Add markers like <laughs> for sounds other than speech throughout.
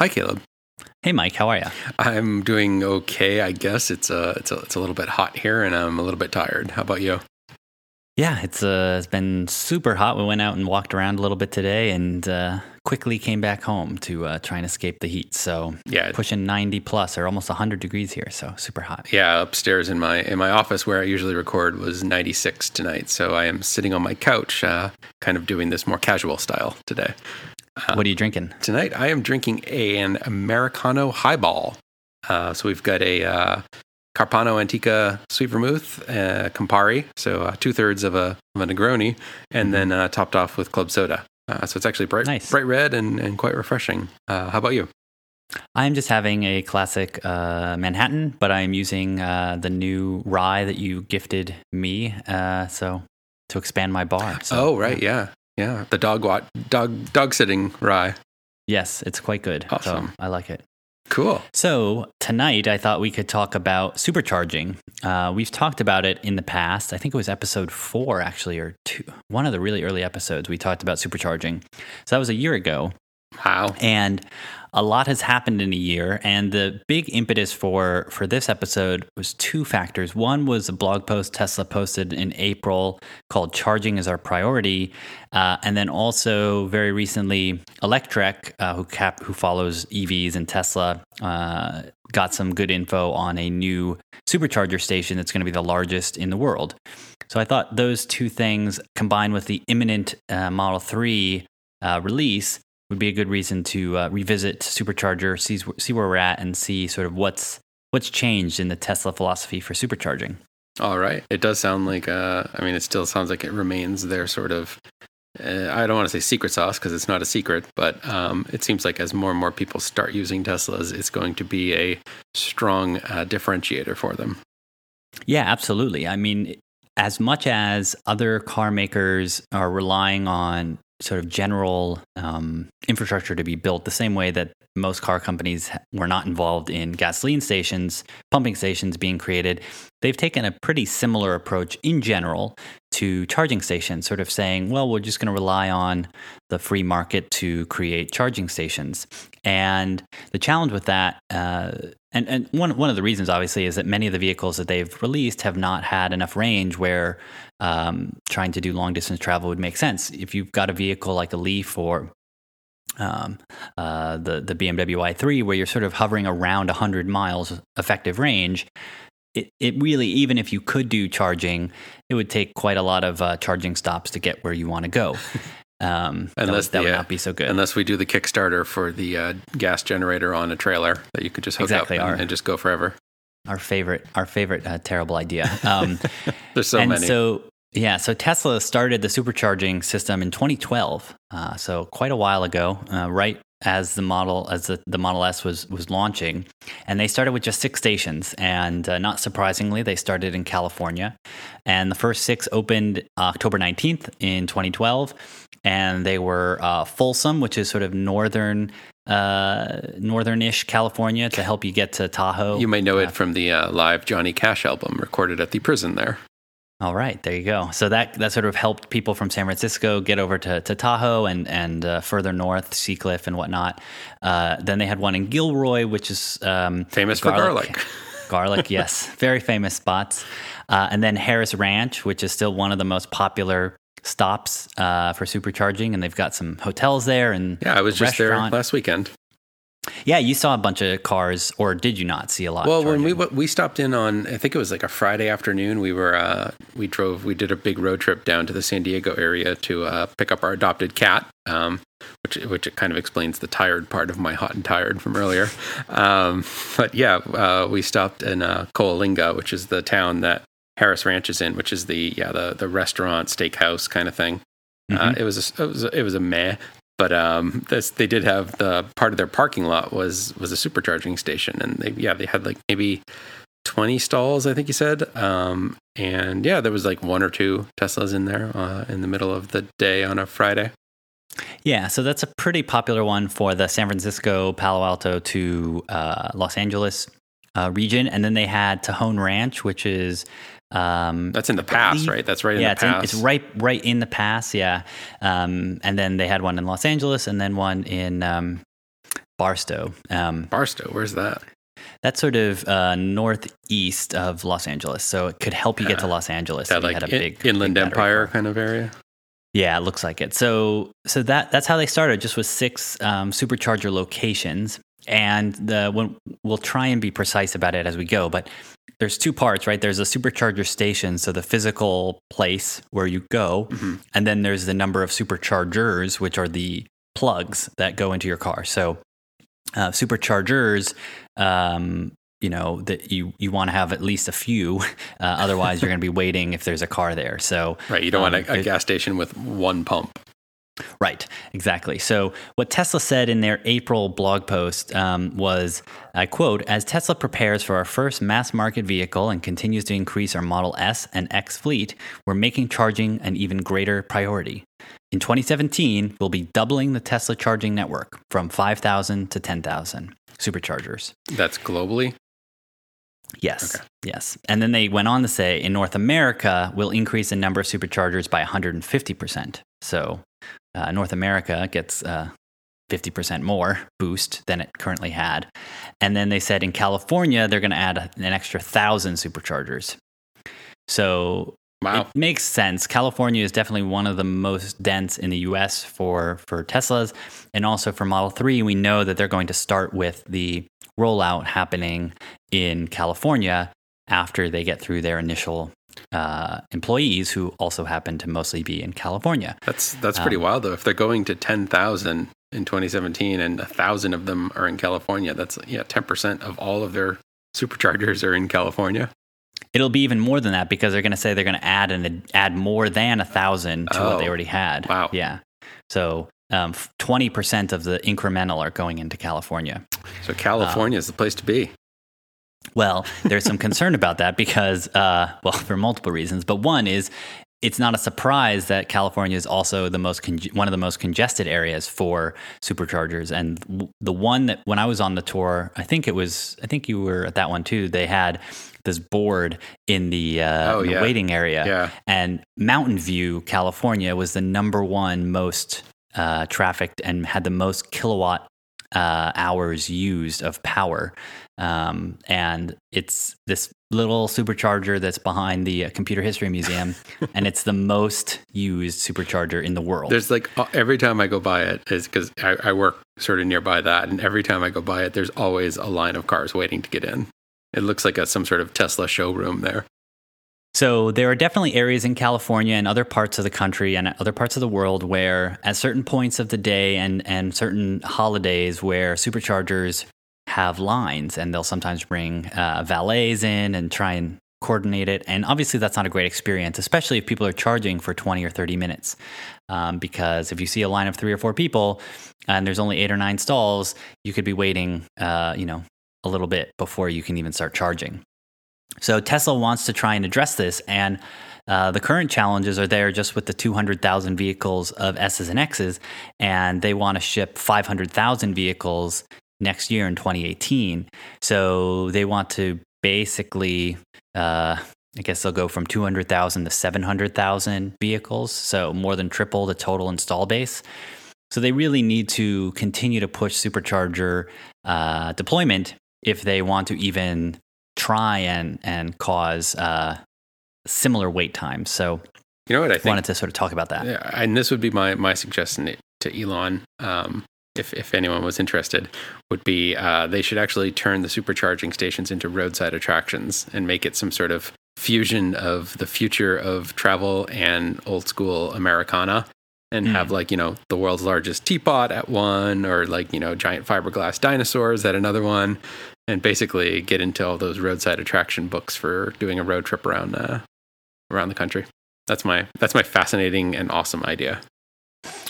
Hi, Caleb. Hey, Mike. How are you? I'm doing okay. I guess it's a it's a it's a little bit hot here, and I'm a little bit tired. How about you? Yeah, it's uh, it's been super hot. We went out and walked around a little bit today, and uh, quickly came back home to uh, try and escape the heat. So Yeah. pushing 90 plus or almost 100 degrees here. So super hot. Yeah, upstairs in my in my office where I usually record was 96 tonight. So I am sitting on my couch, uh, kind of doing this more casual style today. What are you drinking? Tonight I am drinking a, an Americano highball. Uh, so we've got a uh, Carpano Antica sweet vermouth, uh, Campari, so uh, two thirds of a of a Negroni, and then uh, topped off with club soda. Uh, so it's actually bright Nice. bright red and, and quite refreshing. Uh, how about you? I'm just having a classic uh, Manhattan, but I'm using uh, the new rye that you gifted me. Uh, so to expand my bar. So, oh right, yeah, yeah, the dog wat dog dog sitting rye. Yes, it's quite good. Awesome. So I like it. Cool. So tonight, I thought we could talk about supercharging. Uh, we've talked about it in the past. I think it was episode four, actually, or two. One of the really early episodes we talked about supercharging. So that was a year ago, Wow. and a lot has happened in a year. And the big impetus for for this episode was two factors. One was a blog post Tesla posted in April called "Charging is Our Priority," uh, and then also very recently, Electrek, uh, who cap who follows EVs and Tesla, uh, got some good info on a new supercharger station that's going to be the largest in the world. So I thought those two things combined with the imminent uh, Model 3 uh, release would be a good reason to uh, revisit supercharger, see, see where we're at, and see sort of what's what's changed in the Tesla philosophy for supercharging. All right. It does sound like. Uh, I mean, it still sounds like it remains their sort of. Uh, I don't want to say secret sauce because it's not a secret, but um, it seems like as more and more people start using Teslas, it's going to be a strong uh, differentiator for them. Yeah, absolutely. I mean, as much as other car makers are relying on sort of general um, infrastructure to be built the same way that most car companies were not involved in gasoline stations, pumping stations being created, they've taken a pretty similar approach in general to charging stations, sort of saying, well, we're just going to rely on the free market to create charging stations. And the challenge with that, uh, and, and one, one of the reasons, obviously, is that many of the vehicles that they've released have not had enough range where um, trying to do long distance travel would make sense. If you've got a vehicle like a Leaf or um, uh, the the BMW i3, where you're sort of hovering around 100 miles effective range, it, it really, even if you could do charging, it would take quite a lot of uh, charging stops to get where you want to go. <laughs> Um, that would, Unless that the, would uh, not be so good. Unless we do the Kickstarter for the uh, gas generator on a trailer that you could just hook Exactly, up our- and, and just go forever. our favorite, our favorite uh, terrible idea. Um, <laughs> There's so and many. so yeah, so Tesla started the supercharging system in 2012, uh, so quite a while ago, uh, right as the model as the, the Model S was was launching, and they started with just six stations, and uh, not surprisingly, they started in California, and the first six opened October 19th in 2012, and they were uh, Folsom, which is sort of northern. Uh, northern-ish California to help you get to Tahoe. you may know it from the uh, live Johnny Cash album recorded at the prison there. All right, there you go. So that that sort of helped people from San Francisco get over to, to Tahoe and and uh, further north, Seacliff and whatnot. Uh, then they had one in Gilroy, which is um, Famous for garlic. garlic, <laughs> yes, very famous spots. Uh, and then Harris Ranch, which is still one of the most popular stops uh, for supercharging, and they've got some hotels there and Yeah, I was just there last weekend. Yeah, you saw a bunch of cars, or did you not see a lot? Well, when we we stopped in on, I think it was like a Friday afternoon. We were uh, we drove, we did a big road trip down to the San Diego area to uh, pick up our adopted cat, um, which which kind of explains the tired part of my hot and tired from earlier. Um, but yeah, uh, we stopped in uh, Coalinga, which is the town that Harris Ranch is in, which is the yeah the the restaurant steakhouse kind of thing. Uh, it was a, it was a, it was a meh. But um, this, they did have the part of their parking lot was was a supercharging station, and they yeah they had like maybe twenty stalls, I think you said, um, and yeah there was like one or two Teslas in there uh, in the middle of the day on a Friday. Yeah, so that's a pretty popular one for the San Francisco, Palo Alto to uh, Los Angeles uh, region, and then they had Tejon Ranch, which is um, That's in the past, right? That's right in yeah, the it's, in- it's right right in the past. Yeah, um, and then they had one in Los Angeles, and then one in um, Barstow. Um, Barstow, where's that? that's sort of uh, northeast of Los Angeles, so it could help you get to Los Angeles. That like had a in- big Inland big Empire kind of area. Yeah, it looks like it. So so that that's how they started, just with six um, supercharger locations. And the when, we'll try and be precise about it as we go, but there's two parts, right? There's a supercharger station, so the physical place where you go, Mhm. and then there's the number of superchargers, which are the plugs that go into your car. So uh, superchargers, um, you know, that you you want to have at least a few, <laughs> uh, otherwise you're going to be waiting if there's a car there. So Right. You don't Um, want a, a gas station with one pump. Right, exactly. So, what Tesla said in their April blog post um, was, I quote, as Tesla prepares for our first mass market vehicle and continues to increase our Model S and X fleet, we're making charging an even greater priority. In 2017, we'll be doubling the Tesla charging network from 5,000 to 10,000 superchargers. That's globally. Yes. Okay. Yes. And then they went on to say in North America, we'll increase the number of superchargers by 150%. So uh, North America gets uh, 50% more boost than it currently had. And then they said in California, they're going to add an extra 1,000 superchargers. So Wow. it makes sense. California is definitely one of the most dense in the US for, for Teslas and also for Model 3. We know that they're going to start with the rollout happening in California after they get through their initial uh, employees who also happen to mostly be in California. That's that's pretty Um, wild though. If they're going to ten thousand in 2017 and a thousand of them are in California, that's yeah, 10 percent of all of their superchargers are in California. It'll be even more than that because they're going to say they're going to add and add more than a thousand to what they Oh, already had. wow. Yeah. So um, 20% of the incremental are going into California. So California is the place to be. Well, there's some concern about that because, uh, well, for multiple reasons. But one is it's not a surprise that California is also the most con- one of the most congested areas for superchargers. And the one that when I was on the tour, I think it was, I think you were at that one too. They had this board in the, uh, Oh, in the yeah. waiting area, Yeah. and Mountain View, California, was the number one most uh, trafficked and had the most kilowatt uh, hours used of power. Um, and it's this little supercharger that's behind the uh, Computer History Museum, <laughs> and it's the most used supercharger in the world. There's like every time I go by it is because I, I work sort of nearby that, and every time I go by it, there's always a line of cars waiting to get in. It looks like a, some sort of Tesla showroom there. So there are definitely areas in California and other parts of the country and other parts of the world where, at certain points of the day and and certain holidays, where superchargers have lines, and they'll sometimes bring uh, valets in and try and coordinate it. And obviously, that's not a great experience, especially if people are charging for twenty or thirty minutes, um, because if you see a line of three or four people and there's only eight or nine stalls, you could be waiting, uh, you know, a little bit before you can even start charging. So Tesla wants to try and address this, and uh, the current challenges are there just with the 200,000 vehicles of S's and X's, and they want to ship 500,000 vehicles next year in 2018. So they want to basically, uh, I guess they'll go from 200,000 to 700,000 vehicles, so more than triple the total install base. So they really need to continue to push supercharger uh, deployment if they want to even try and and cause uh, similar wait times. So You know what I think? wanted to sort of talk about that. Yeah, and this would be my my suggestion to Elon, um, if if anyone was interested, would be uh, they should actually turn the supercharging stations into roadside attractions and make it some sort of fusion of the future of travel and old school Americana. And Hmm. have like you know the world's largest teapot at one, or like you know giant fiberglass dinosaurs at another one, and basically get into all those roadside attraction books for doing a road trip around uh, around the country. That's my that's my fascinating and awesome idea.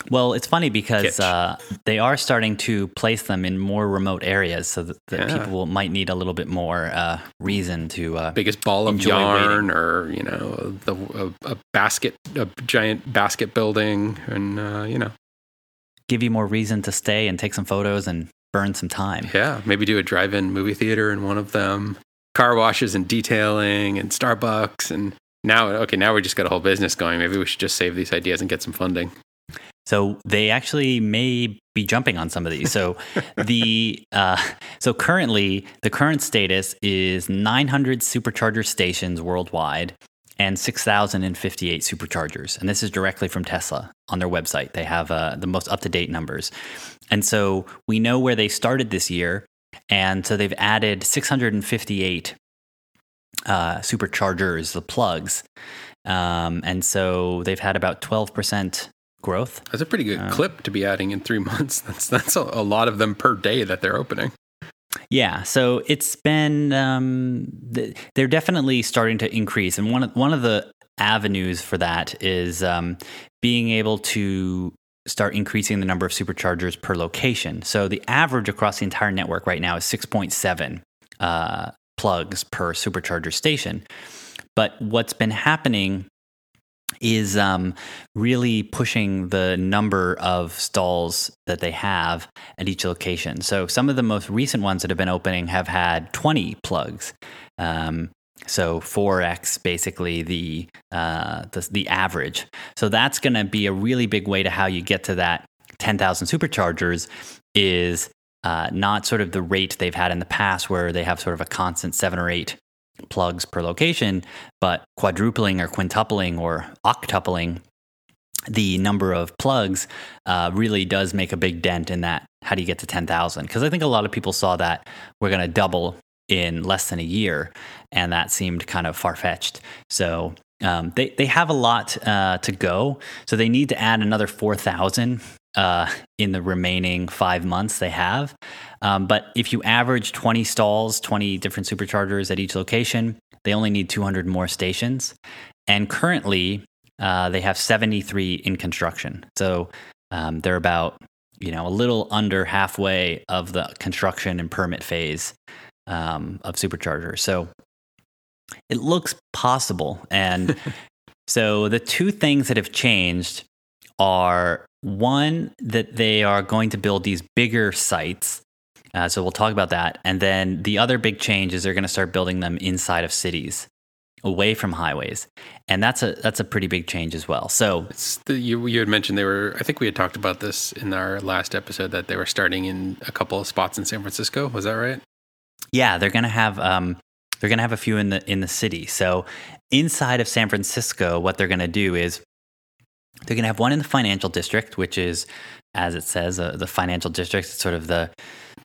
Well, it's funny because uh, they are starting to place them in more remote areas, so that, that Yeah. people might need a little bit more uh, reason to. Uh, biggest ball of yarn or you know the a, a basket a giant basket building and uh, you know give you more reason to stay and take some photos and burn some time. yeah maybe do a drive-in movie theater in one of them car washes and detailing and starbucks and now okay now we just got a whole business going maybe we should just save these ideas and get some funding So they actually may be jumping on some of these. So <laughs> the uh, so currently the current status is 900 supercharger stations worldwide and 6,058 superchargers. And this is directly from Tesla on their website. They have uh, the most up to date numbers. And so we know where they started this year. And so they've added 658 uh, superchargers, the plugs. Um, and so they've had about 12% growth. That's a pretty good uh, clip to be adding in three <laughs> months. That's that's a, a, lot of them per day that they're opening. Yeah, so it's been um, they're definitely starting to increase, and one of, one of the avenues for that is um, being able to start increasing the number of superchargers per location. So the average across the entire network right now is 6.7 uh, plugs per supercharger station. But what's been happening is um, really pushing the number of stalls that they have at each location. So some of the most recent ones that have been opening have had 20 plugs. Um, so 4x basically the, uh, the, the average. So that's going to be a really big way to how you get to that 10,000 superchargers is uh, not sort of the rate they've had in the past where they have sort of a constant seven or eight plugs per location, but quadrupling or quintupling or octupling the number of plugs uh, really does make a big dent in that. How do you get to 10,000? Because I think a lot of people saw that we're going to double in less than a year, and that seemed kind of far fetched. So um, they, they have a lot uh, to go. So they need to add another 4,000 uh, in the remaining five months they have. Um, but if you average 20 stalls, 20 different superchargers at each location, they only need 200 more stations. And currently, uh, they have 73 in construction. So um, they're about, you know, a little under halfway of the construction and permit phase um, of superchargers. So it looks possible. And <laughs> so the two things that have changed are one, that they are going to build these bigger sites. Uh, so we'll talk about that. And then the other big change is they're going to start building them inside of cities, away from highways, and that's a that's a pretty big change as well. So the, you you had mentioned they were. I think we had talked about this in our last episode that they were starting in a couple of spots in San Francisco. Was that right? Yeah, they're going to have um, they're going to have a few in the in the city. So inside of San Francisco, what they're going to do is they're going to have one in the financial district, which is, as it says, uh, the financial district. It's sort of the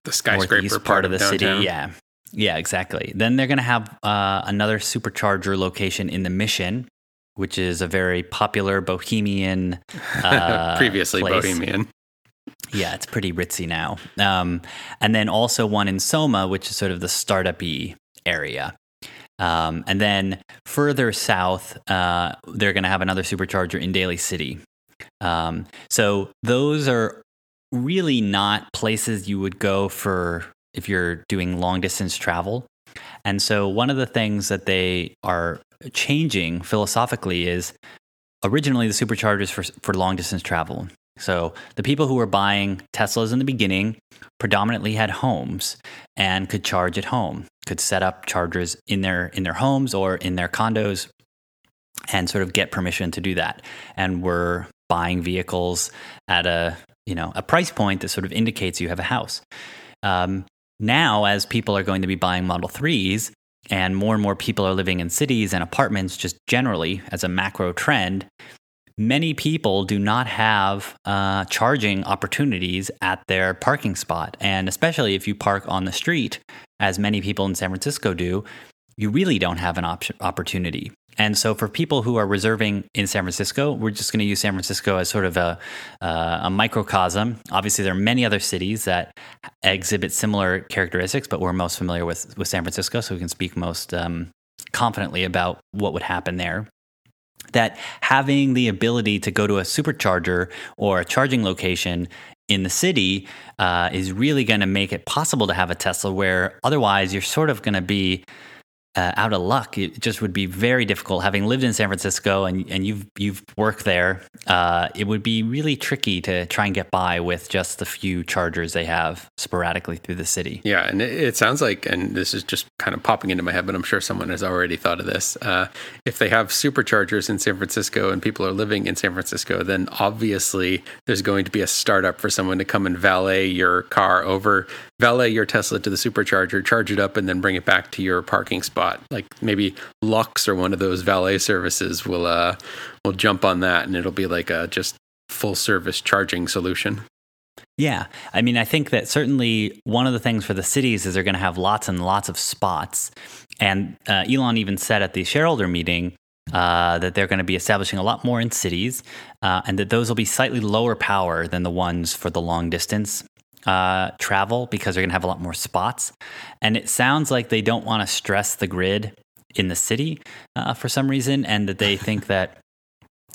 the skyscraper part, part, of the downtown. city. Yeah, yeah, exactly. Then they're going to have uh, another supercharger location in the Mission, which is a very popular bohemian. <laughs> Uh, Previously place. bohemian. Yeah, it's pretty ritzy now. Um, and then also one in Soma, which is sort of the startup-y area. Um, and then further south, uh, they're going to have another supercharger in Daly City. Um, so those are really not places you would go for if you're doing long distance travel. And so one of the things that they are changing philosophically is originally the superchargers for, for long distance travel. So the people who were buying Teslas in the beginning predominantly had homes and could charge at home, could set up chargers in their in their homes or in their condos and sort of get permission to do that. And were buying vehicles at a you know a price point that sort of indicates you have a house. Um, now, as people are going to be buying Model 3s, and more and more people are living in cities and apartments just generally as a macro trend, many people do not have uh, charging opportunities at their parking spot. And especially if you park on the street, as many people in San Francisco do, you really don't have an op- opportunity. And so, for people who are reserving in San Francisco, we're just going to use San Francisco as sort of a, uh, a microcosm. Obviously, there are many other cities that exhibit similar characteristics, but we're most familiar with, with San Francisco, so we can speak most um, confidently about what would happen there that having the ability to go to a supercharger or a charging location in the city uh, is really going to make it possible to have a Tesla where otherwise you're sort of going to be uh, out of luck. It just would be very difficult. Having lived in San Francisco and, and you've you've worked there, uh, it would be really tricky to try and get by with just the few chargers they have sporadically through the city. Yeah, and it, it sounds like, and this is just kind of popping into my head, but I'm sure someone has already thought of this. Uh, if they have superchargers in San Francisco and people are living in San Francisco, then obviously there's going to be a startup for someone to come and valet your car over, valet your Tesla to the supercharger, charge it up, and then bring it back to your parking spot. Like maybe Luxe or one of those valet services will uh will jump on that, and it'll be like a just full service charging solution. Yeah. I mean, I think that certainly one of the things for the cities is they're going to have lots and lots of spots. And uh, Elon even said at the shareholder meeting uh, that they're going to be establishing a lot more in cities uh, and that those will be slightly lower power than the ones for the long distance uh, travel because they're going to have a lot more spots. And it sounds like they don't want to stress the grid in the city uh, for some reason, and that they think <laughs> that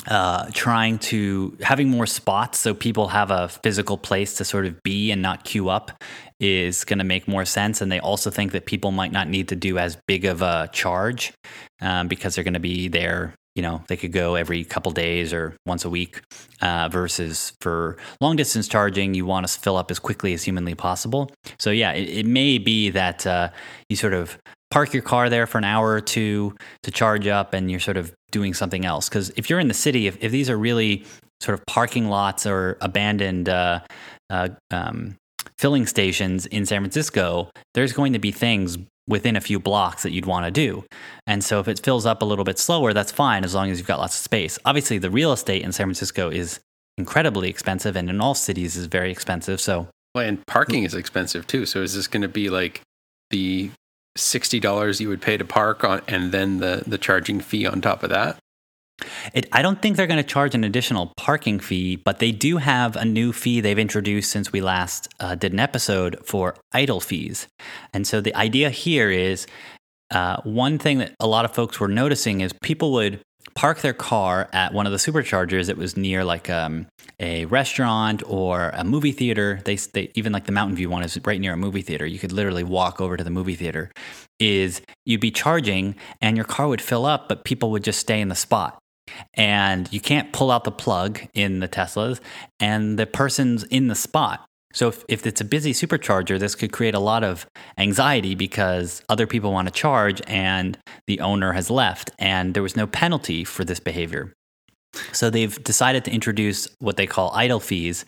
uh, trying to having more spots so people have a physical place to sort of be and not queue up is going to make more sense. And they also think that people might not need to do as big of a charge um, because they're going to be there you know they could go every couple days or once a week uh, versus for long distance charging you want to fill up as quickly as humanly possible. So yeah it, it may be that uh, you sort of park your car there for an hour or two to charge up and you're sort of doing something else. Because if you're in the city if, if these are really sort of parking lots or abandoned uh, uh um, filling stations in san francisco there's going to be things within a few blocks that you'd want to do. And so if it fills up a little bit slower, that's fine as long as you've got lots of space. Obviously, the real estate in San Francisco is incredibly expensive and in all cities is very expensive. So well, and parking is expensive too. So is this going to be like the $60 you would pay to park on and then the the charging fee on top of that? It, I don't think they're going to charge an additional parking fee, but they do have a new fee they've introduced since we last uh, did an episode for idle fees. And so the idea here is uh, one thing that a lot of folks were noticing is people would park their car at one of the superchargers that was near like um, a restaurant or a movie theater. They, they even like the Mountain View one is right near a movie theater. You could literally walk over to the movie theater. Is you'd be charging and your car would fill up, but people would just stay in the spot and you can't pull out the plug in the Teslas, and the person's in the spot. So if, if it's a busy supercharger, this could create a lot of anxiety because other people want to charge and the owner has left, and there was no penalty for this behavior. So they've decided to introduce what they call idle fees.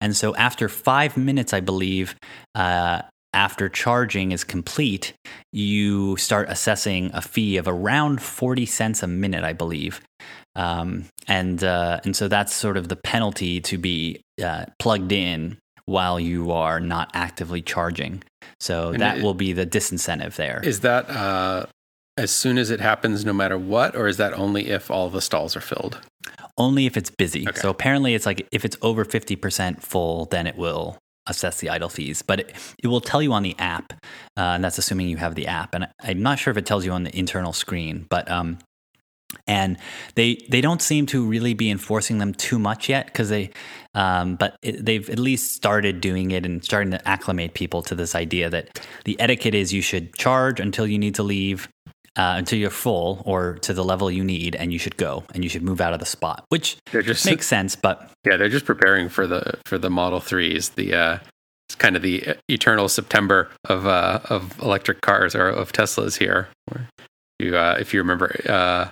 And so after five minutes, I believe, uh, after charging is complete, you start assessing a fee of around 40 cents a minute, I believe. Um, and, uh, and so that's sort of the penalty to be uh, plugged in while you are not actively charging. So and that it, will be the disincentive there. Is that uh, as soon as it happens, no matter what, or is that only if all the stalls are filled? Only if it's busy. Okay. So apparently, it's like if it's over 50% full, then it will assess the idle fees, but it, it will tell you on the app, uh, and that's assuming you have the app. And I'm not sure if it tells you on the internal screen, but um, and they they don't seem to really be enforcing them too much yet because they, um, but it, they've at least started doing it and starting to acclimate people to this idea that the etiquette is you should charge until you need to leave, uh, until you're full or to the level you need, and you should go and you should move out of the spot, which just, makes sense. But yeah, they're just preparing for the for the Model Threes. The uh, it's kind of the eternal September of uh, of electric cars or of Teslas here. You, uh, if you remember, uh,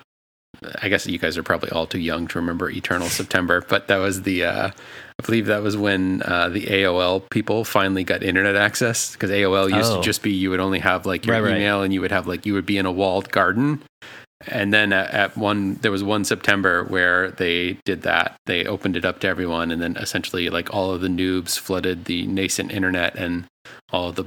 I guess you guys are probably all too young to remember Eternal September, but that was the uh, I believe that was when uh, the AOL people finally got internet access because AOL used oh. to just be you would only have like your right, email right. and you would have like you would be in a walled garden. And then at, at, one, there was one September where they did that. They opened it up to everyone, and then essentially, like all of the noobs flooded the nascent internet and all the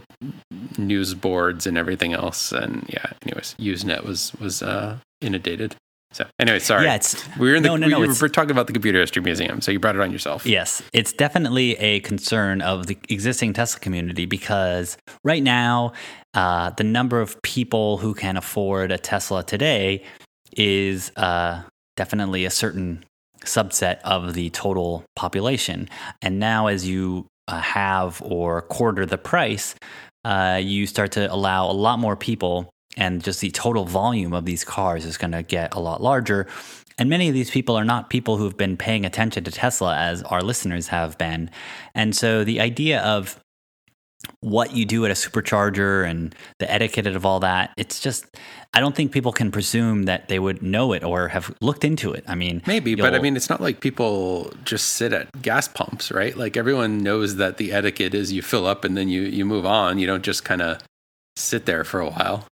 news boards and everything else. And yeah, anyways, Usenet was was uh, inundated. So anyway, sorry. Yeah, it's we were in the no, no, no, we were talking about the Computer History Museum, so you brought it on yourself. Yes, it's definitely a concern of the existing Tesla community because right now, uh, the number of people who can afford a Tesla today is uh, definitely a certain subset of the total population. And now, as you uh, have or quarter the price, uh, you start to allow a lot more people and just the total volume of these cars is going to get a lot larger. And many of these people are not people who've been paying attention to Tesla as our listeners have been. And so the idea of what you do at a supercharger and the etiquette of all that, it's just, I don't think people can presume that they would know it or have looked into it. I mean, maybe, but I mean, it's not like people just sit at gas pumps, right? Like everyone knows that the etiquette is you fill up and then you, you move on. You don't just kind of sit there for a while.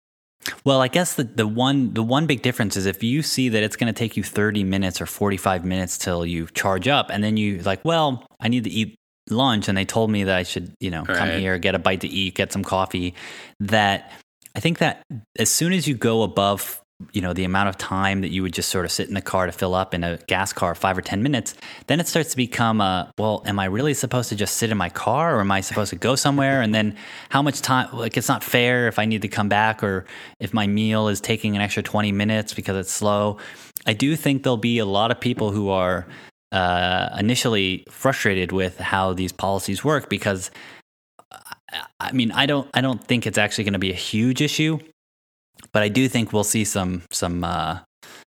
Well, I guess the, the one the one big difference is if you see that it's going to take you 30 minutes or 45 minutes till you charge up and then you like, well, I need to eat lunch and they told me that I should, you know, come here, get a bite to eat, get some coffee, that I think that as soon as you go above you know the amount of time that you would just sort of sit in the car to fill up in a gas car five or ten minutes then it starts to become a well am i really supposed to just sit in my car or am i supposed to go somewhere? And then how much time like it's not fair if i need to come back or if my meal is taking an extra 20 minutes because it's slow. I do think there'll be a lot of people who are uh, initially frustrated with how these policies work because I mean, I don't, I don't think it's actually going to be a huge issue but I do think we'll see some some uh,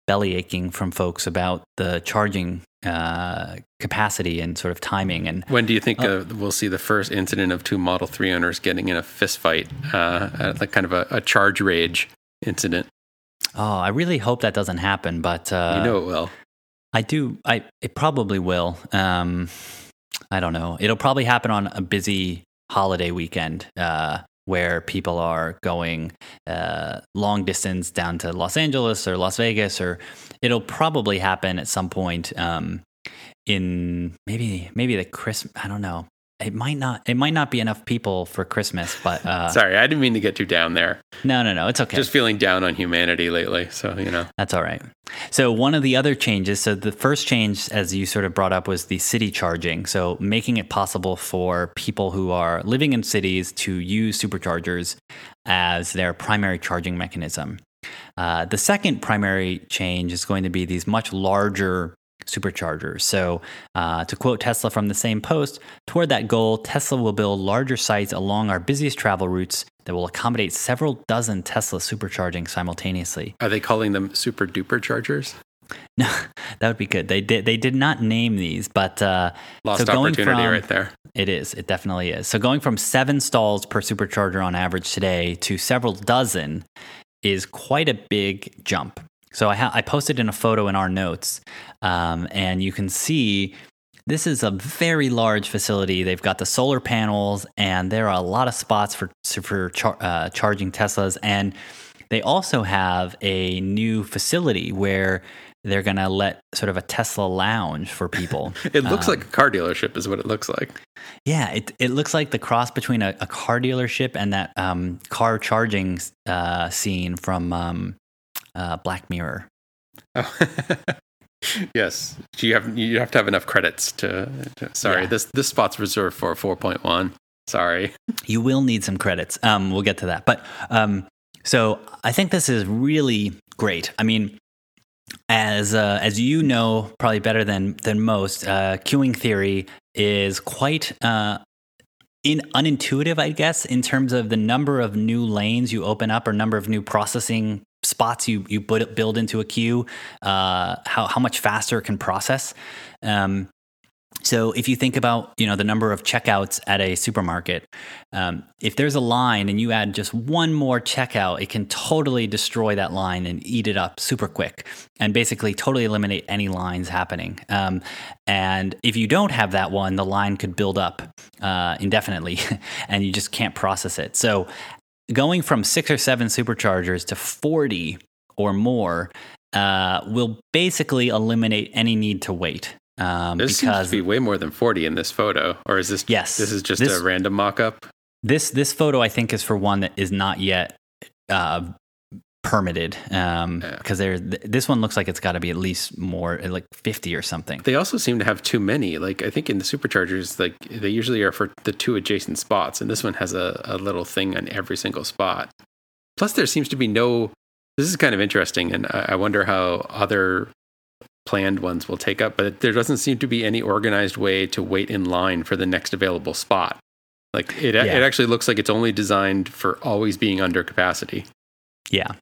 belly aching from folks about the charging uh, capacity and sort of timing. And when do you think uh, uh, we'll see the first incident of two Model Three owners getting in a fist fight, uh, like kind of a, a, charge rage incident? Oh, I really hope that doesn't happen, but uh, you know it will. I do. I it probably will. Um, I don't know. It'll probably happen on a busy holiday weekend. Uh, where people are going uh, long distance down to Los Angeles or Las Vegas, or it'll probably happen at some point um, in maybe maybe the Christmas. I don't know it might not it might not be enough people for Christmas, but uh, <laughs> sorry, I didn't mean to get too down there. No, no, no, it's okay. Just feeling down on humanity lately, so you know that's all right. So one of the other changes, so the first change, as you sort of brought up, was the city charging. So making it possible for people who are living in cities to use superchargers as their primary charging mechanism. Uh, the second primary change is going to be these much larger superchargers. So, uh, to quote Tesla from the same post, toward that goal, Tesla will build larger sites along our busiest travel routes that will accommodate several dozen Tesla supercharging simultaneously. Are they calling them super duper chargers? <laughs> No, that would be good. They did. They did not name these, but uh, lost so opportunity from, right there. It is. It definitely is. So going from seven stalls per supercharger on average today to several dozen is quite a big jump. So I, ha- I posted in a photo in our notes, um, and you can see this is a very large facility. They've got the solar panels, and there are a lot of spots for for char- uh, charging Teslas. And they also have a new facility where they're going to let sort of a Tesla lounge for people. <laughs> it looks um, like a car dealership, is what it looks like. Yeah, it it looks like the cross between a, a car dealership and that um, car charging uh, scene from um, uh, Black Mirror. Oh. <laughs> yes, you have you have to have enough credits to. to sorry, yeah. this this spot's reserved for four point one. Sorry, <laughs> you will need some credits. Um, we'll get to that, but um, so I think this is really great. I mean, as uh, as you know, probably better than than most, uh, queuing theory is quite uh, in unintuitive, I guess, in terms of the number of new lanes you open up or number of new processing spots you you build into a queue, uh, how how much faster it can process. Um, so if you think about you know the number of checkouts at a supermarket, um, if there's a line and you add just one more checkout, it can totally destroy that line and eat it up super quick, and basically totally eliminate any lines happening. Um, and if you don't have that one, the line could build up uh, indefinitely, <laughs> and you just can't process it. So going from six or seven superchargers to 40 or more uh, will basically eliminate any need to wait. Um, this because, seems to be way more than 40 in this photo, or is this? Yes, this is just this, a random mock-up. This this photo, I think, is for one that is not yet uh, permitted um, yeah. because there this one looks like it's got to be at least more like 50 or something they also seem to have too many like i think in the superchargers like they usually are for the two adjacent spots and this one has a, a little thing on every single spot plus there seems to be no this is kind of interesting and i wonder how other planned ones will take up but there doesn't seem to be any organized way to wait in line for the next available spot like it, yeah. it actually looks like it's only designed for always being under capacity Yeah.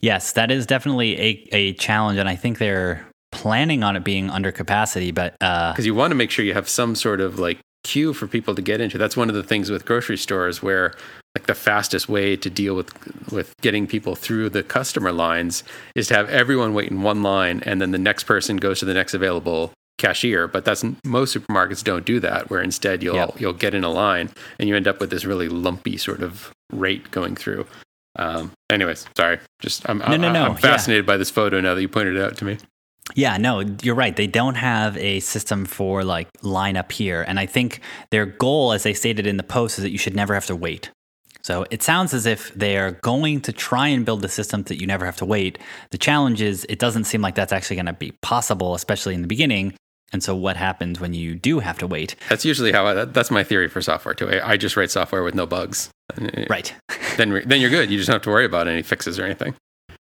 Yes, that is definitely a, a challenge. And I think they're planning on it being under capacity, but uh, because you want to make sure you have some sort of like queue for people to get into. That's one of the things with grocery stores where like the fastest way to deal with with getting people through the customer lines is to have everyone wait in one line and then the next person goes to the next available cashier but that's most supermarkets don't do that where instead you'll yep. you'll get in a line and you end up with this really lumpy sort of rate going through um anyways sorry just i'm no, no, no. i'm fascinated yeah. by this photo now that you pointed it out to me yeah, no, you're right. They don't have a system for like line up here. And I think their goal, as they stated in the post, is that you should never have to wait. So it sounds as if they are going to try and build a system that you never have to wait. The challenge is it doesn't seem like that's actually going to be possible, especially in the beginning. And so, what happens when you do have to wait? That's usually how I, that's my theory for software too. I, I just write software with no bugs. Right. <laughs> then then you're good. You just don't have to worry about any fixes or anything.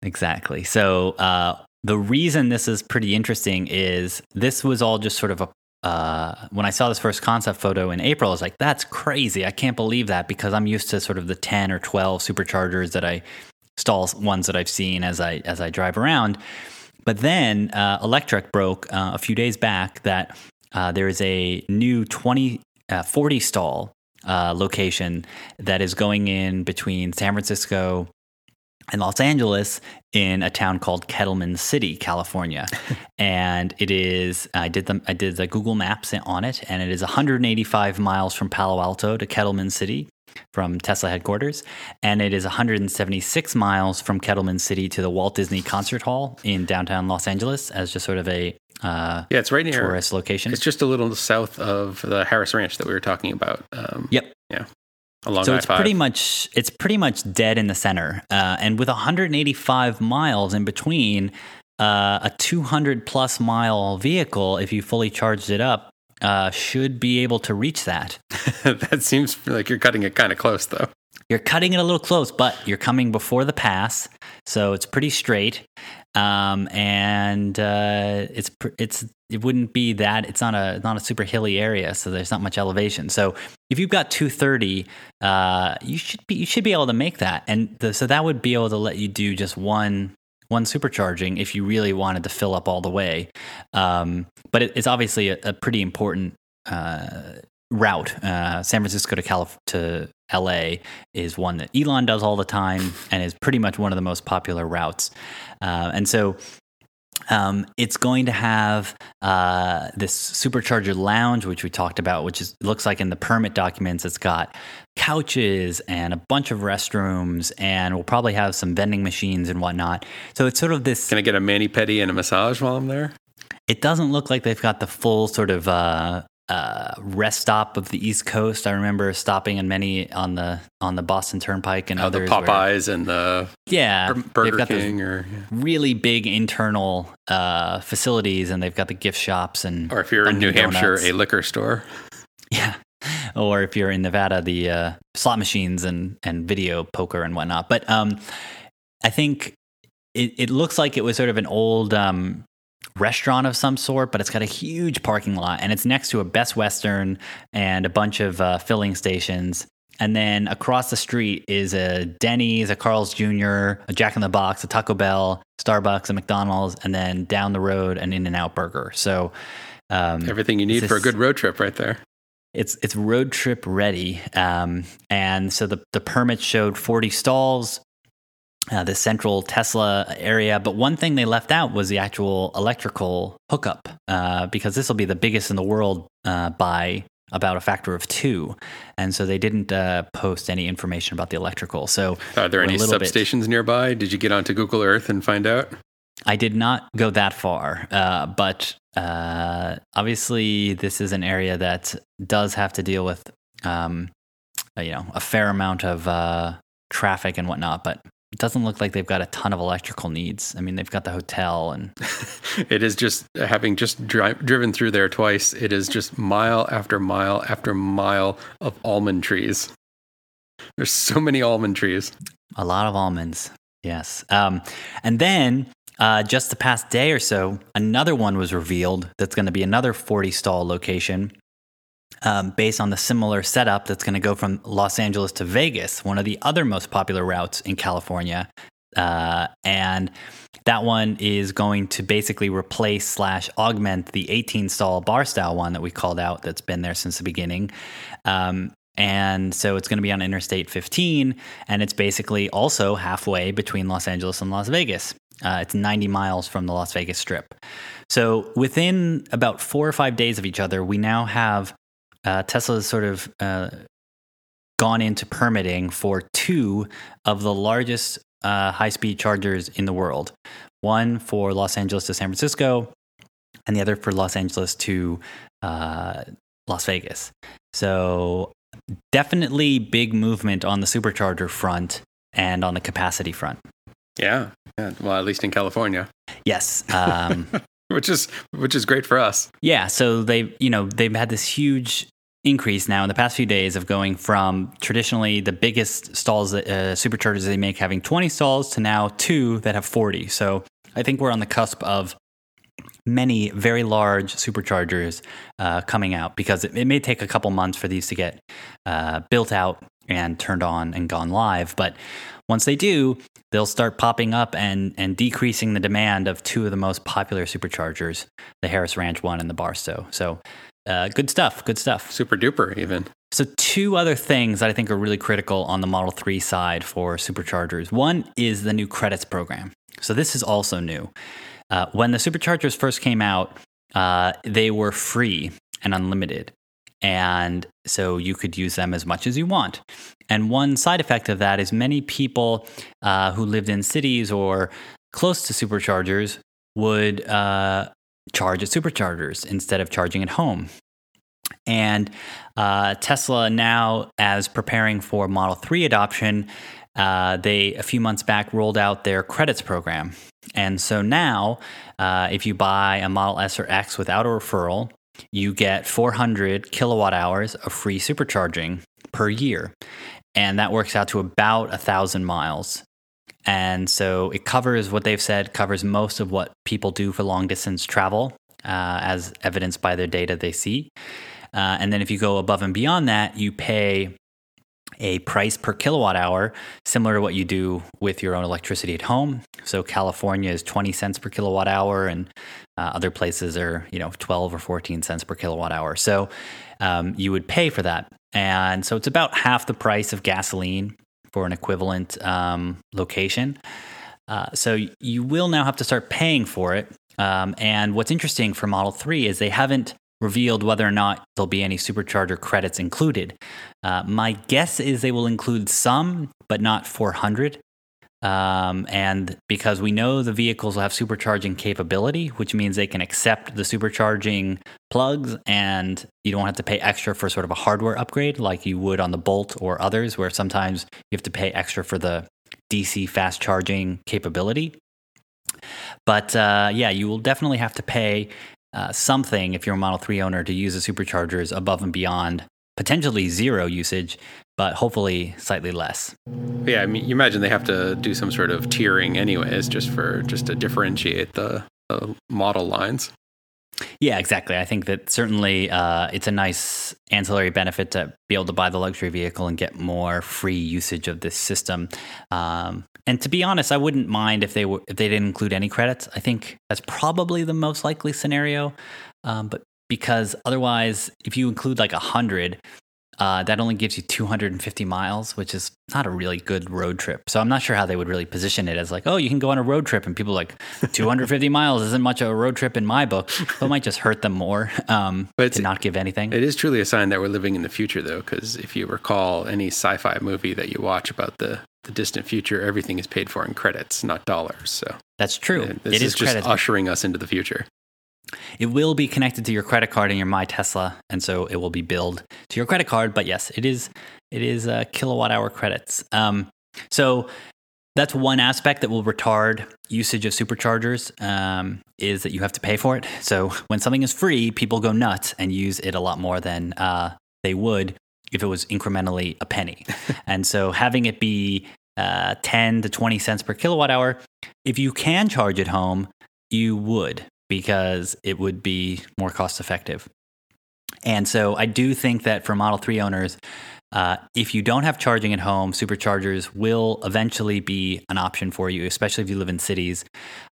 Exactly. So uh, the reason this is pretty interesting is this was all just sort of a uh, when I saw this first concept photo in April, I was like, that's crazy. I can't believe that because I'm used to sort of the 10 or 12 superchargers that I stall ones that I've seen as I as I drive around. But then uh, Electrek broke uh, a few days back that uh, there is a new 20 uh, 40 stall uh, location that is going in between San Francisco and Los Angeles in a town called Kettleman City, California. <laughs> and it is I did the I did the Google Maps on it and it is 185 miles from Palo Alto to Kettleman City from Tesla headquarters and it is 176 miles from Kettleman City to the Walt Disney Concert Hall in downtown Los Angeles as just sort of a uh, yeah, it's right near tourist location. It's just a little south of the Harris Ranch that we were talking about. Um, yep. Yeah. Along so it's I-5. pretty much it's pretty much dead in the center, uh, and with 185 miles in between, uh, a 200 plus mile vehicle, if you fully charged it up, uh, should be able to reach that. <laughs> that seems like you're cutting it kind of close, though. You're cutting it a little close, but you're coming before the pass, so it's pretty straight. Um, and uh, it's it's it wouldn't be that it's not a not a super hilly area, so there's not much elevation. So if you've got 230, uh, you should be you should be able to make that, and the, so that would be able to let you do just one one supercharging if you really wanted to fill up all the way. Um, but it, it's obviously a, a pretty important uh, route. Uh, San Francisco to Calif- to LA is one that Elon does all the time and is pretty much one of the most popular routes. Uh, and so um, it's going to have uh, this supercharger lounge, which we talked about, which is looks like in the permit documents, it's got couches and a bunch of restrooms, and we'll probably have some vending machines and whatnot. So it's sort of this. Can I get a mani pedi and a massage while I'm there? It doesn't look like they've got the full sort of uh, uh, rest stop of the East Coast. I remember stopping in many on the on the Boston Turnpike and oh, others. The Popeyes where, and the yeah Burger King or yeah. really big internal uh, facilities, and they've got the gift shops and or if you're in New donuts. Hampshire, a liquor store. <laughs> Yeah, or if you're in Nevada, the uh, slot machines and and video poker and whatnot. But um, I think it, it looks like it was sort of an old um, restaurant of some sort, but it's got a huge parking lot and it's next to a Best Western and a bunch of uh, filling stations. And then across the street is a Denny's, a Carl's Jr., a Jack in the Box, a Taco Bell, Starbucks, a McDonald's, and then down the road an In and Out Burger. So um, everything you need this, for a good road trip, right there. It's it's road trip ready, um, and so the the permit showed 40 stalls, uh, the central Tesla area. But one thing they left out was the actual electrical hookup, uh, because this will be the biggest in the world uh, by about a factor of two. And so they didn't uh, post any information about the electrical. So, are there any substations bit, nearby? Did you get onto Google Earth and find out? I did not go that far, uh, but uh, obviously, this is an area that does have to deal with, um, you know, a fair amount of traffic and whatnot. But it doesn't look like they've got a ton of electrical needs. I mean, they've got the hotel and <laughs> it is just having just dri- driven through there twice. It is just mile after mile after mile of almond trees. There's so many almond trees. A lot of almonds. Yes. Um, and then uh, just the past day or so, another one was revealed that's going to be another 40 stall location um, based on the similar setup that's going to go from Los Angeles to Vegas, one of the other most popular routes in California. Uh, and that one is going to basically replace slash augment the 18 stall Barstow one that we called out that's been there since the beginning. Um, and so it's going to be on Interstate 15, and it's basically also halfway between Los Angeles and Las Vegas. Uh, it's 90 miles from the Las Vegas Strip. So within about four or five days of each other, we now have uh, has sort of uh, gone into permitting for two of the largest uh, high speed chargers in the world one for Los Angeles to San Francisco, and the other for Los Angeles to uh, Las Vegas. So, definitely big movement on the supercharger front and on the capacity front. Yeah. yeah. Well, at least in California. Yes. Um, <laughs> which is which is great for us. Yeah. So they, you know, they've had this huge increase now in the past few days of going from traditionally the biggest stalls that uh, superchargers they make having 20 stalls to now two that have 40. So I think we're on the cusp of many very large superchargers uh, coming out because it, it, may take a couple months for these to get uh, built out and turned on and gone live. But once they do, they'll start popping up and, and decreasing the demand of two of the most popular superchargers, the Harris Ranch one and the Barstow. So uh, good stuff. Good stuff. Super duper, even. So, two other things that I think are really critical on the Model 3 side for superchargers. One is the new credits program. So, this is also new. Uh, when the superchargers first came out, uh, they were free and unlimited. And so you could use them as much as you want. And one side effect of that is many people uh, who lived in cities or close to superchargers would uh, charge at superchargers instead of charging at home. And uh, Tesla now, as preparing for Model 3 adoption, uh, they a few months back rolled out their credits program. And so now, uh, if you buy a Model S or X without a referral, you get 400 kilowatt hours of free supercharging per year. And that works out to about a thousand miles. And so it covers what they've said, covers most of what people do for long distance travel, uh, as evidenced by the data they see. Uh, and then if you go above and beyond that, you pay a price per kilowatt hour, similar to what you do with your own electricity at home. So California is 20 cents per kilowatt hour, and uh, other places are you know 12 or 14 cents per kilowatt hour. So um, you would pay for that, and so it's about half the price of gasoline for an equivalent um, location. Uh, so you will now have to start paying for it. Um, and what's interesting for Model 3 is they haven't revealed whether or not there'll be any supercharger credits included. Uh, my guess is they will include some, but not 400. Um, and because we know the vehicles will have supercharging capability, which means they can accept the supercharging plugs and you don't have to pay extra for sort of a hardware upgrade like you would on the Bolt or others, where sometimes you have to pay extra for the DC fast charging capability. But uh, yeah, you will definitely have to pay uh, something if you're a Model 3 owner to use the superchargers above and beyond potentially zero usage, but hopefully slightly less. Yeah, I mean, you imagine they have to do some sort of tiering, anyways, just for just to differentiate the, the model lines. Yeah, exactly. I think that certainly uh, it's a nice ancillary benefit to be able to buy the luxury vehicle and get more free usage of this system. Um, and to be honest, I wouldn't mind if they were if they didn't include any credits. I think that's probably the most likely scenario. Um, but because otherwise, if you include like a hundred, uh, that only gives you 250 miles, which is not a really good road trip. So I'm not sure how they would really position it as like, oh, you can go on a road trip, and people like 250 miles isn't much of a road trip in my book. So it might just hurt them more um, but to not give anything. It is truly a sign that we're living in the future, though, because if you recall any sci-fi movie that you watch about the the distant future, everything is paid for in credits, not dollars. So that's true. This it is, is just credits. ushering us into the future. It will be connected to your credit card in your My Tesla, and so it will be billed to your credit card. But yes, it is it is uh, kilowatt hour credits. Um, so that's one aspect that will retard usage of superchargers um, is that you have to pay for it. So when something is free, people go nuts and use it a lot more than uh, they would if it was incrementally a penny. <laughs> and so having it be uh, 10 to 20 cents per kilowatt hour, if you can charge at home, you would because it would be more cost effective. And so I do think that for Model 3 owners, Uh, if you don't have charging at home, superchargers will eventually be an option for you, especially if you live in cities.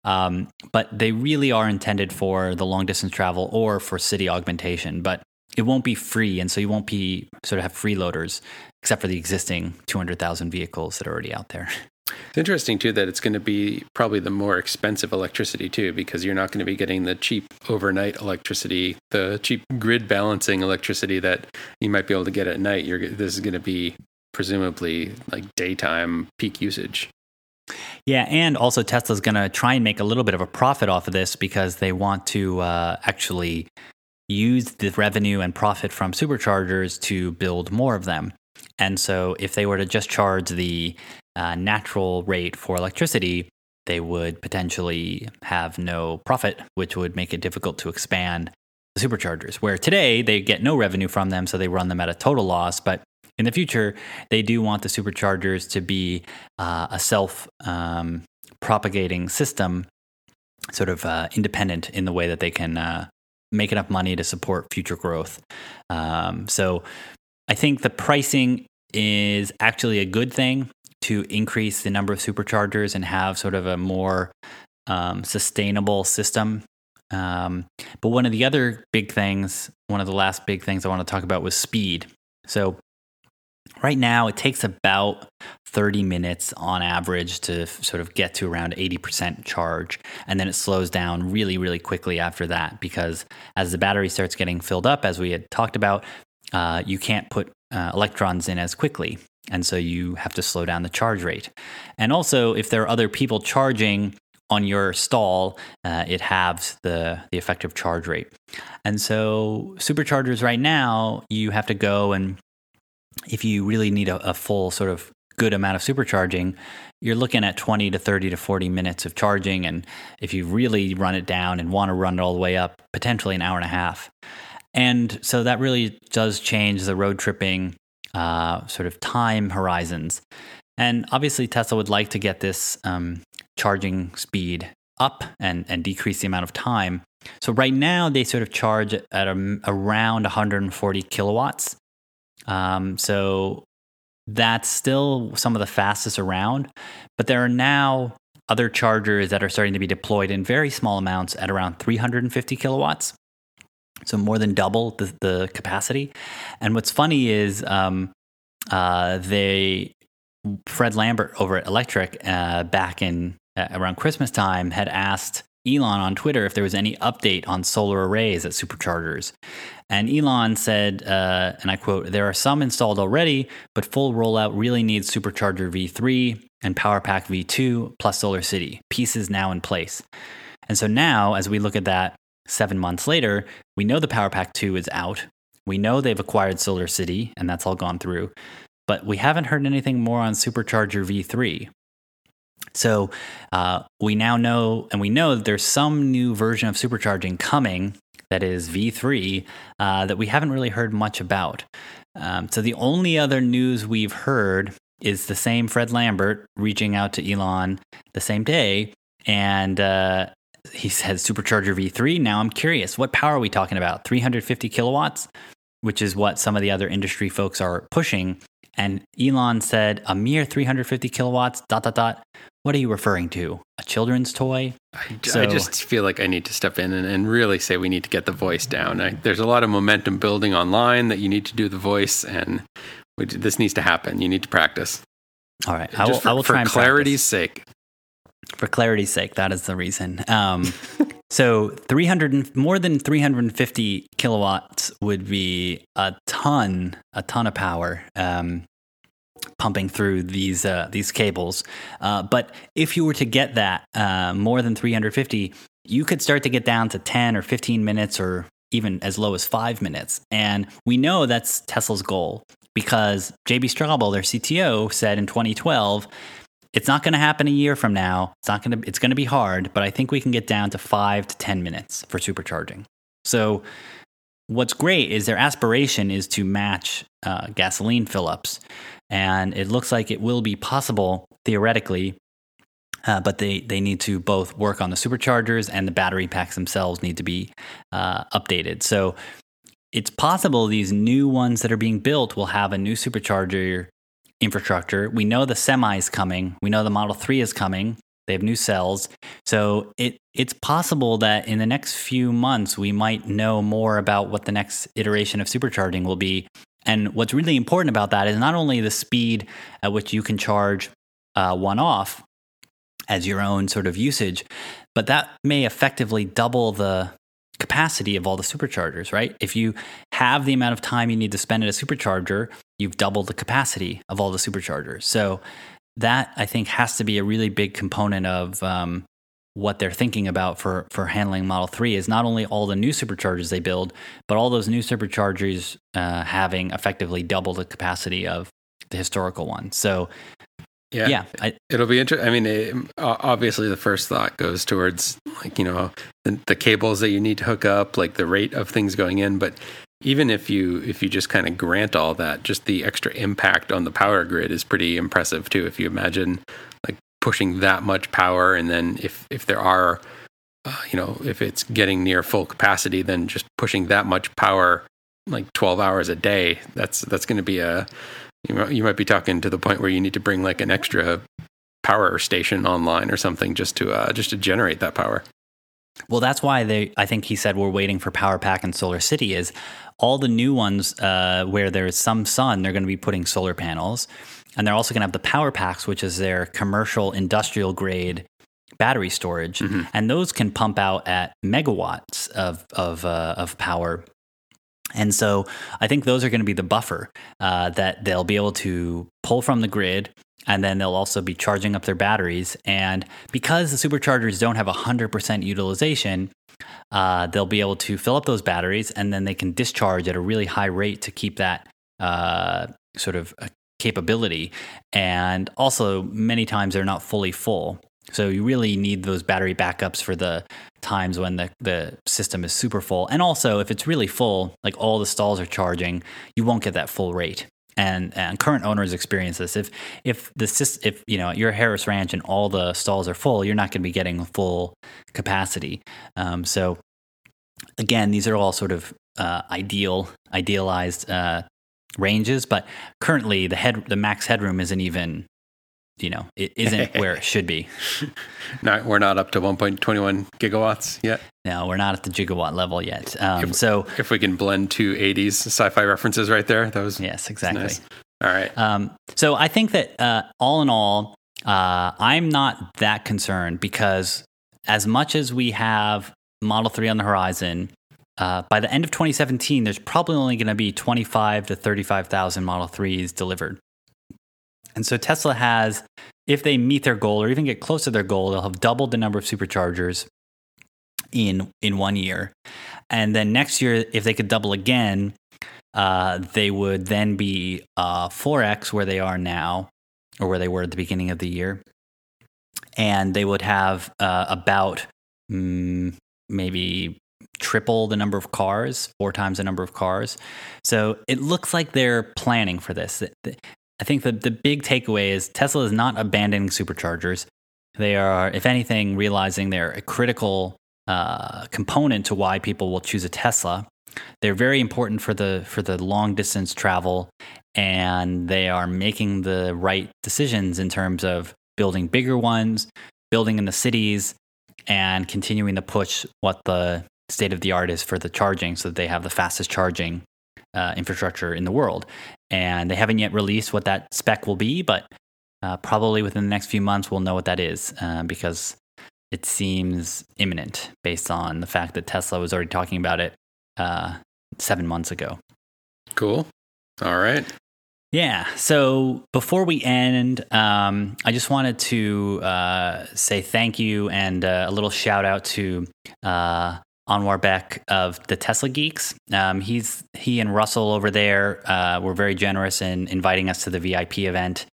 Um, but they really are intended for the long distance travel or for city augmentation. But it won't be free, and so you won't be sort of have freeloaders, except for the existing 200,000 vehicles that are already out there. It's interesting too that it's going to be probably the more expensive electricity too, because you're not going to be getting the cheap overnight electricity, the cheap grid balancing electricity that you might be able to get at night. You're this is going to be presumably like daytime peak usage. Yeah, and also Tesla's going to try and make a little bit of a profit off of this because they want to uh, actually use the revenue and profit from superchargers to build more of them. And so, if they were to just charge the uh, natural rate for electricity, they would potentially have no profit, which would make it difficult to expand the superchargers. Where today they get no revenue from them, so they run them at a total loss. But in the future, they do want the superchargers to be uh, a self um, propagating system, sort of uh, independent in the way that they can uh, make enough money to support future growth. Um, so I think the pricing is actually a good thing to increase the number of superchargers and have sort of a more um, sustainable system. Um, but one of the other big things, one of the last big things I want to talk about was speed. So right now it takes about 30 minutes on average to sort of get to around 80% charge and then it slows down really really quickly after that because as the battery starts getting filled up as we had talked about uh, you can't put uh, electrons in as quickly and so you have to slow down the charge rate. And also, if there are other people charging on your stall, uh, it halves the, the effective charge rate. And so, superchargers right now, you have to go and if you really need a, a full sort of good amount of supercharging, you're looking at 20 to 30 to 40 minutes of charging. And if you really run it down and want to run it all the way up, potentially an hour and a half. And so that really does change the road tripping uh, sort of time horizons. And obviously, Tesla would like to get this um, charging speed up and, and decrease the amount of time. So right now, they sort of charge at a, around 140 kilowatts. Um, so that's still some of the fastest around. But there are now other chargers that are starting to be deployed in very small amounts at around 350 kilowatts so more than double the, the capacity. And what's funny is um, uh, they Fred Lambert over at Electrek uh, back in uh, around Christmas time had asked Elon on Twitter if there was any update on solar arrays at superchargers. And Elon said, uh, and I quote, There are some installed already, but full rollout really needs Supercharger V3 and PowerPack V2 plus Solar City, pieces now in place. And so now, as we look at that, seven months later, we know the Power Pack 2 is out. We know they've acquired Solar City, and that's all gone through. But we haven't heard anything more on Supercharger V3. So uh, we now know, and we know that there's some new version of supercharging coming that is V3 uh, that we haven't really heard much about. Um, so the only other news we've heard is the same Fred Lambert reaching out to Elon the same day and uh, he says supercharger V3. Now I'm curious, what power are we talking about? 350 kilowatts, which is what some of the other industry folks are pushing. And Elon said a mere 350 kilowatts, dot, dot, dot. What are you referring to? A children's toy? I, so, I just feel like I need to step in and, and, really say we need to get the voice down. I, there's a lot of momentum building online that you need to do the voice, and we, this needs to happen. You need to practice. All right. I will, for, I will try for clarity's practice. sake. For clarity's sake, that is the reason. Um, <laughs> so 300 more than 350 kilowatts would be a ton, a ton of power. Um, pumping through these uh, these cables, uh, but if you were to get that uh, more than 350, you could start to get down to 10 or 15 minutes, or even as low as five minutes. And we know that's Tesla's goal because JB Straubel, their CTO, said in 2012 it's not going to happen a year from now. It's not going to. It's going to be hard, but I think we can get down to five to ten minutes for supercharging. So, what's great is their aspiration is to match uh, gasoline fill-ups, and it looks like it will be possible theoretically. Uh, but they, they need to both work on the superchargers and the battery packs themselves need to be uh, updated. So it's possible these new ones that are being built will have a new supercharger infrastructure. We know the semi is coming. We know the Model 3 is coming. They have new cells. So it it's possible that in the next few months we might know more about what the next iteration of supercharging will be. And what's really important about that is not only the speed at which you can charge uh, one off as your own sort of usage, but that may effectively double the capacity of all the superchargers, right? If you have the amount of time you need to spend at a supercharger, you've doubled the capacity of all the superchargers. So that I think has to be a really big component of um, what they're thinking about for for handling Model Three is not only all the new superchargers they build, but all those new superchargers uh, having effectively double the capacity of the historical one. So yeah, yeah I, it'll be interesting. I mean, it, obviously, the first thought goes towards like you know the, the, cables that you need to hook up, like the rate of things going in. But even if you if you just kind of grant all that, just the extra impact on the power grid is pretty impressive too. If you imagine like pushing that much power, and then if if there are uh, you know if it's getting near full capacity, then just pushing that much power like 12 hours a day that's that's going to be a you might, you might be talking to the point where you need to bring like an extra power station online or something just to uh, just to generate that power. Well, that's why they. I think he said we're waiting for Power Pack and Solar City. Is all the new ones uh, where there is some sun, they're going to be putting solar panels, and they're also going to have the Power Packs, which is their commercial industrial grade battery storage, mm-hmm. and those can pump out at megawatts of of uh, of power and so I think those are going to be the buffer uh, that they'll be able to pull from the grid. And then they'll also be charging up their batteries. And because the superchargers don't have 100% utilization, uh, they'll be able to fill up those batteries and then they can discharge at a really high rate to keep that uh, sort of uh, capability. And also, many times they're not fully full. So you really need those battery backups for the times when the, the system is super full. And also, if it's really full, like all the stalls are charging, you won't get that full rate. And, and current owners experience this. If if the if you know your Harris Ranch and all the stalls are full, you're not going to be getting full capacity. Um, so again, these are all sort of uh, ideal idealized uh, ranges, but currently the head the max headroom isn't even you know it isn't where it should be. <laughs> not we're not up to 1.21 gigawatts yet. No, we're not at the gigawatt level yet. Um, if, so if we can blend two 80s sci-fi references right there, that was yes, exactly. Nice. All right. Um, so I think that uh, all in all, uh, I'm not that concerned because as much as we have Model 3 on the horizon, uh, by the end of 2017, there's probably only going to be 25 to 35,000 Model 3s delivered. And so Tesla has, if they meet their goal or even get close to their goal, they'll have doubled the number of superchargers in in one year. And then next year, if they could double again, uh, they would then be uh, 4x where they are now, or where they were at the beginning of the year. And they would have uh, about mm, maybe triple the number of cars, four times the number of cars. So it looks like they're planning for this. I think that the big takeaway is Tesla is not abandoning superchargers. They are, if anything, realizing they're a critical uh, component to why people will choose a Tesla. They're very important for the for the long distance travel, and they are making the right decisions in terms of building bigger ones, building in the cities, and continuing to push what the state of the art is for the charging, so that they have the fastest charging uh, infrastructure in the world and they haven't yet released what that spec will be, but uh, probably within the next few months we'll know what that is uh, because it seems imminent based on the fact that Tesla was already talking about it uh, seven months ago. Cool. All right. Yeah. So before we end, um, I just wanted to uh, say thank you and uh, a little shout out to uh, Anwar Beck of the Tesla Geeks. Um, he's he and Russell over there uh, were very generous in inviting us to the VIP event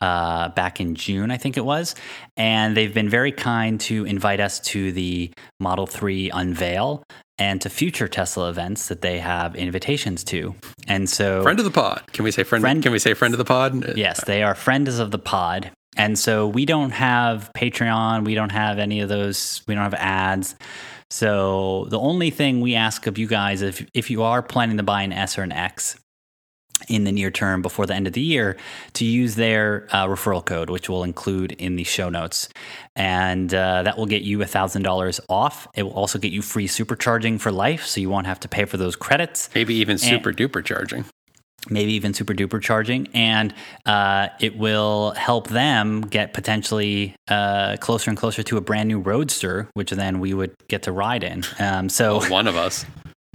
uh, back in June, I think it was, and they've been very kind to invite us to the Model Three unveil and to future Tesla events that they have invitations to. And so, friend of the pod. Can we say friend? friend can we say friend of the pod? Yes, they are friends of the pod. And so we don't have Patreon, we don't have any of those, we don't have ads. So the only thing we ask of you guys, if if you are planning to buy an S or an X in the near term before the end of the year, to use their uh, referral code, which we'll include in the show notes, and uh, that will get you thousand dollars off. It will also get you free supercharging for life, so you won't have to pay for those credits. Maybe even super duper charging maybe even super duper charging, and uh, it will help them get potentially uh, closer and closer to a brand new Roadster, which then we would get to ride in. Um, so well, one of us.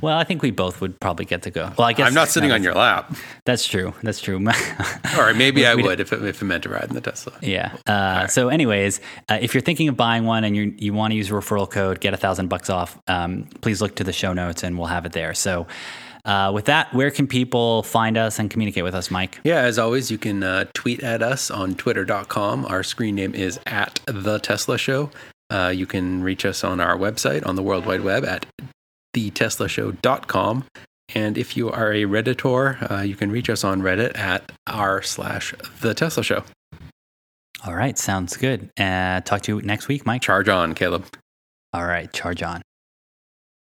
Well, I think we both would probably get to go. Well, I guess I'm not sitting on your lap. That's true. That's true. <laughs> or maybe I would if it, if it meant to ride in the Tesla. Yeah. Uh, right. So, anyways, uh, if you're thinking of buying one and you you want to use a referral code, get a thousand bucks off. Um, please look to the show notes and we'll have it there. So. Uh, with that, where can people find us and communicate with us, Mike? Yeah, as always, you can uh, tweet at us on twitter.com. Our screen name is at The Tesla Show. Uh, you can reach us on our website on the World Wide Web at theteslashow.com. And if you are a Redditor, uh, you can reach us on Reddit at r slash The Tesla Show. All right, sounds good. Uh, talk to you next week, Mike. Charge on, Caleb. All right, charge on.